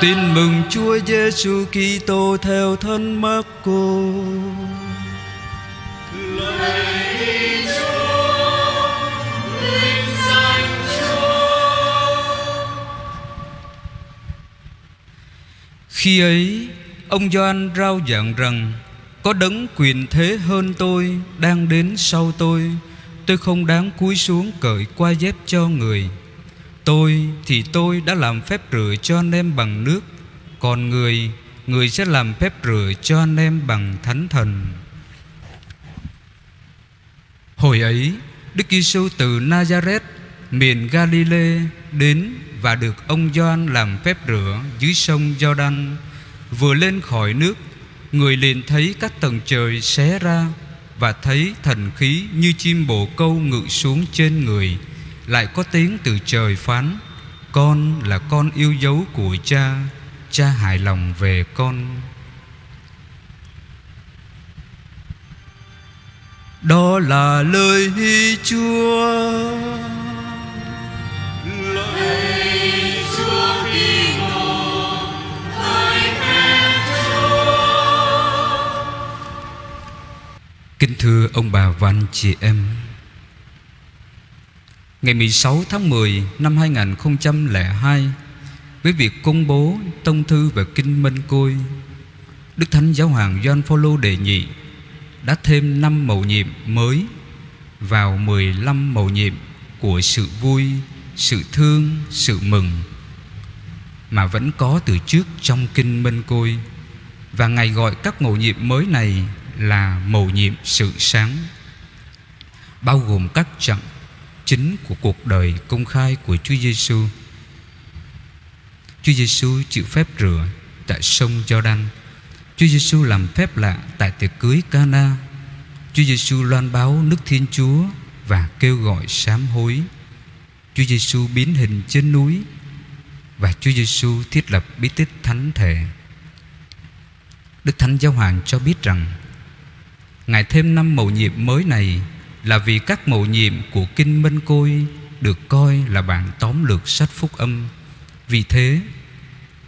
Tin mừng Chúa Giêsu Kitô theo thân Marco. Khi ấy, Ông Gioan rao giảng rằng, Có đấng quyền thế hơn tôi Đang đến sau tôi Tôi không đáng cúi xuống cởi qua dép cho người Tôi thì tôi đã làm phép rửa cho anh em bằng nước. Còn người Người sẽ làm phép rửa cho anh em bằng thánh thần. Hồi ấy, Đức Giêsu từ Nazareth, Miền Galilee đến Và được ông Gioan làm phép rửa Dưới sông Jordan Vừa lên khỏi nước, Người liền thấy các tầng trời xé ra Và thấy thần khí như chim bồ câu ngự xuống trên người. Lại có tiếng từ trời phán, Con là con yêu dấu của cha Cha hài lòng về con. Đó là lời Chúa. Kính thưa ông bà và anh chị em Ngày 16 tháng 10 năm 2002 Với việc công bố tông thư về Kinh Minh Côi Đức Thánh Giáo hoàng Gioan Phaolô đề nhị Đã thêm 5 mầu nhiệm mới Vào 15 mầu nhiệm của sự vui, sự thương, sự mừng Mà vẫn có từ trước trong Kinh Minh Côi. Và Ngài gọi các mầu nhiệm mới này là mầu nhiệm sự sáng bao gồm các trạng chính của cuộc đời công khai của Chúa Giêsu. Chúa Giêsu chịu phép rửa tại sông Giođan. Chúa Giêsu làm phép lạ tại tiệc cưới Cana. Chúa Giêsu loan báo nước Thiên Chúa và kêu gọi sám hối. Chúa Giêsu biến hình trên núi và Chúa Giêsu thiết lập bí tích thánh thể. Đức Thánh Giáo Hoàng cho biết rằng, Ngài thêm năm mầu nhiệm mới này là vì các mầu nhiệm của Kinh Minh Côi Được coi là bản tóm lược sách phúc âm. Vì thế,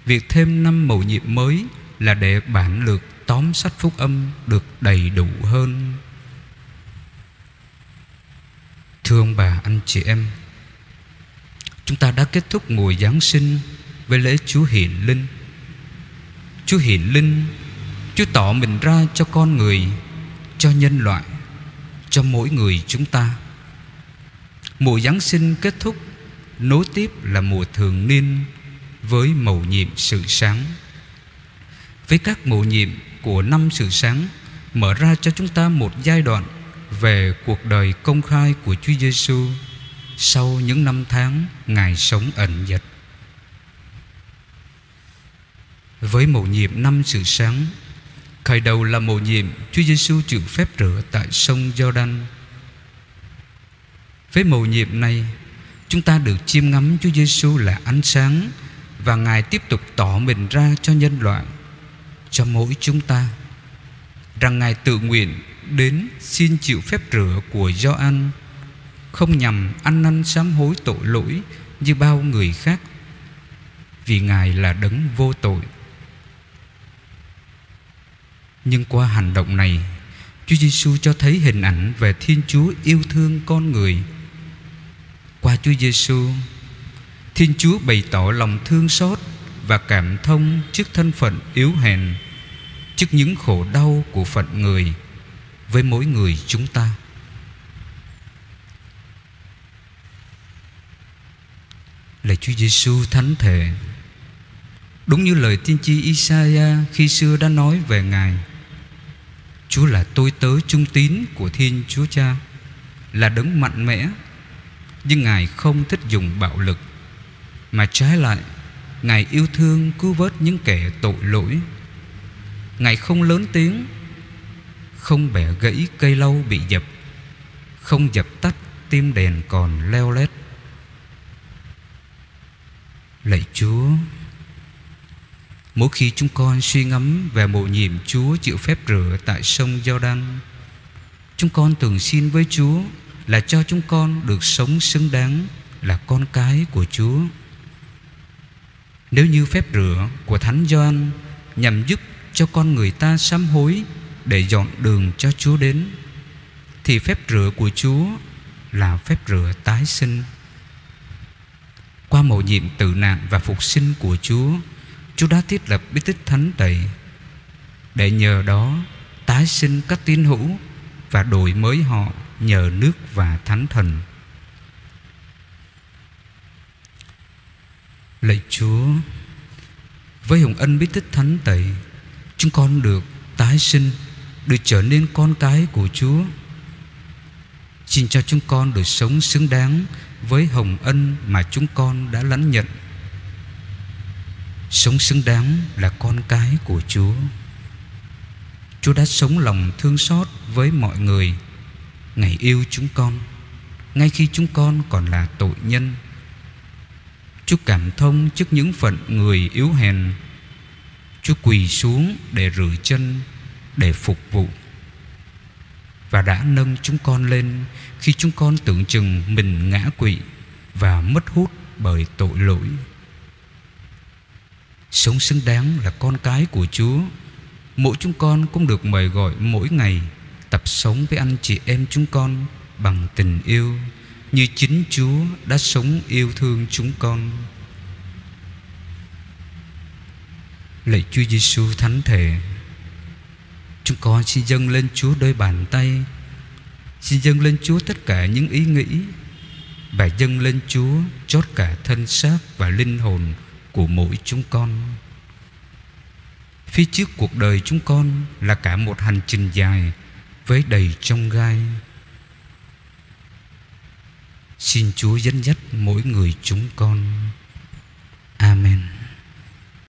Việc thêm năm mầu nhiệm mới Là để bản lược tóm sách phúc âm Được đầy đủ hơn. Thưa ông bà, anh chị em, Chúng ta đã kết thúc mùa Giáng sinh Với lễ Chúa Hiện Linh. Chúa Hiện Linh, Chúa tỏ mình ra cho con người, cho nhân loại cho mỗi người chúng ta. Mùa giáng sinh kết thúc, nối tiếp là mùa thường niên với mầu nhiệm sự sáng. Với các mầu nhiệm của năm sự sáng, mở ra cho chúng ta một giai đoạn về cuộc đời công khai của Chúa Giêsu sau những năm tháng ngài sống ẩn dật. Với mầu nhiệm năm sự sáng Khởi đầu là mầu nhiệm Chúa Giêsu chịu phép rửa tại sông Giođan. Với mầu nhiệm này, chúng ta được chiêm ngắm Chúa Giêsu là ánh sáng và Ngài tiếp tục tỏ mình ra cho nhân loại, cho mỗi chúng ta rằng Ngài tự nguyện đến xin chịu phép rửa của Gioan không nhằm ăn năn sám hối tội lỗi như bao người khác vì Ngài là đấng vô tội nhưng qua hành động này Chúa Giêsu cho thấy hình ảnh về Thiên Chúa yêu thương con người. Qua Chúa Giêsu, Thiên Chúa bày tỏ lòng thương xót và cảm thông trước thân phận yếu hèn, trước những khổ đau của phận người với mỗi người chúng ta. Lạy Chúa Giêsu thánh thể, đúng như lời tiên tri Isaiah khi xưa đã nói về Ngài Chúa là tôi tớ trung tín của Thiên Chúa Cha, Là đấng mạnh mẽ, Nhưng Ngài không thích dùng bạo lực. Mà trái lại, Ngài yêu thương cứu vớt những kẻ tội lỗi. Ngài không lớn tiếng, Không bẻ gãy cây lau bị dập, Không dập tắt tim đèn còn leo lét. Lạy Chúa Mỗi khi chúng con suy ngẫm về mộ nhiệm Chúa chịu phép rửa tại sông Giođan, chúng con thường xin với Chúa là cho chúng con được sống xứng đáng là con cái của Chúa. Nếu như phép rửa của Thánh Gioan nhằm giúp cho con người ta sám hối để dọn đường cho Chúa đến thì phép rửa của Chúa là phép rửa tái sinh. Qua mầu nhiệm tự nạn và phục sinh của Chúa, Chúa đã thiết lập bí tích thánh tẩy để nhờ đó tái sinh các tín hữu và đổi mới họ nhờ nước và thánh thần. Lạy Chúa, với hồng ân bí tích thánh tẩy, chúng con được tái sinh, được trở nên con cái của Chúa. Xin cho chúng con được sống xứng đáng với hồng ân mà chúng con đã lãnh nhận. Sống xứng đáng là con cái của Chúa. Chúa đã sống lòng thương xót với mọi người. Ngài yêu chúng con, Ngay khi chúng con còn là tội nhân. Chúa cảm thông trước những phận người yếu hèn. Chúa quỳ xuống để rửa chân, Để phục vụ. Và đã nâng chúng con lên Khi chúng con tưởng chừng mình ngã quỵ Và mất hút bởi tội lỗi. Sống xứng đáng là con cái của Chúa. Mỗi chúng con cũng được mời gọi mỗi ngày Tập sống với anh chị em chúng con Bằng tình yêu Như chính Chúa đã sống yêu thương chúng con. Lạy Chúa Giêsu thánh thể, Chúng con xin dâng lên Chúa đôi bàn tay. Xin dâng lên Chúa tất cả những ý nghĩ Và dâng lên Chúa chót cả thân xác và linh hồn của mỗi chúng con Phía trước cuộc đời chúng con là cả một hành trình dài với đầy trong gai. Xin Chúa dẫn dắt mỗi người chúng con. Amen.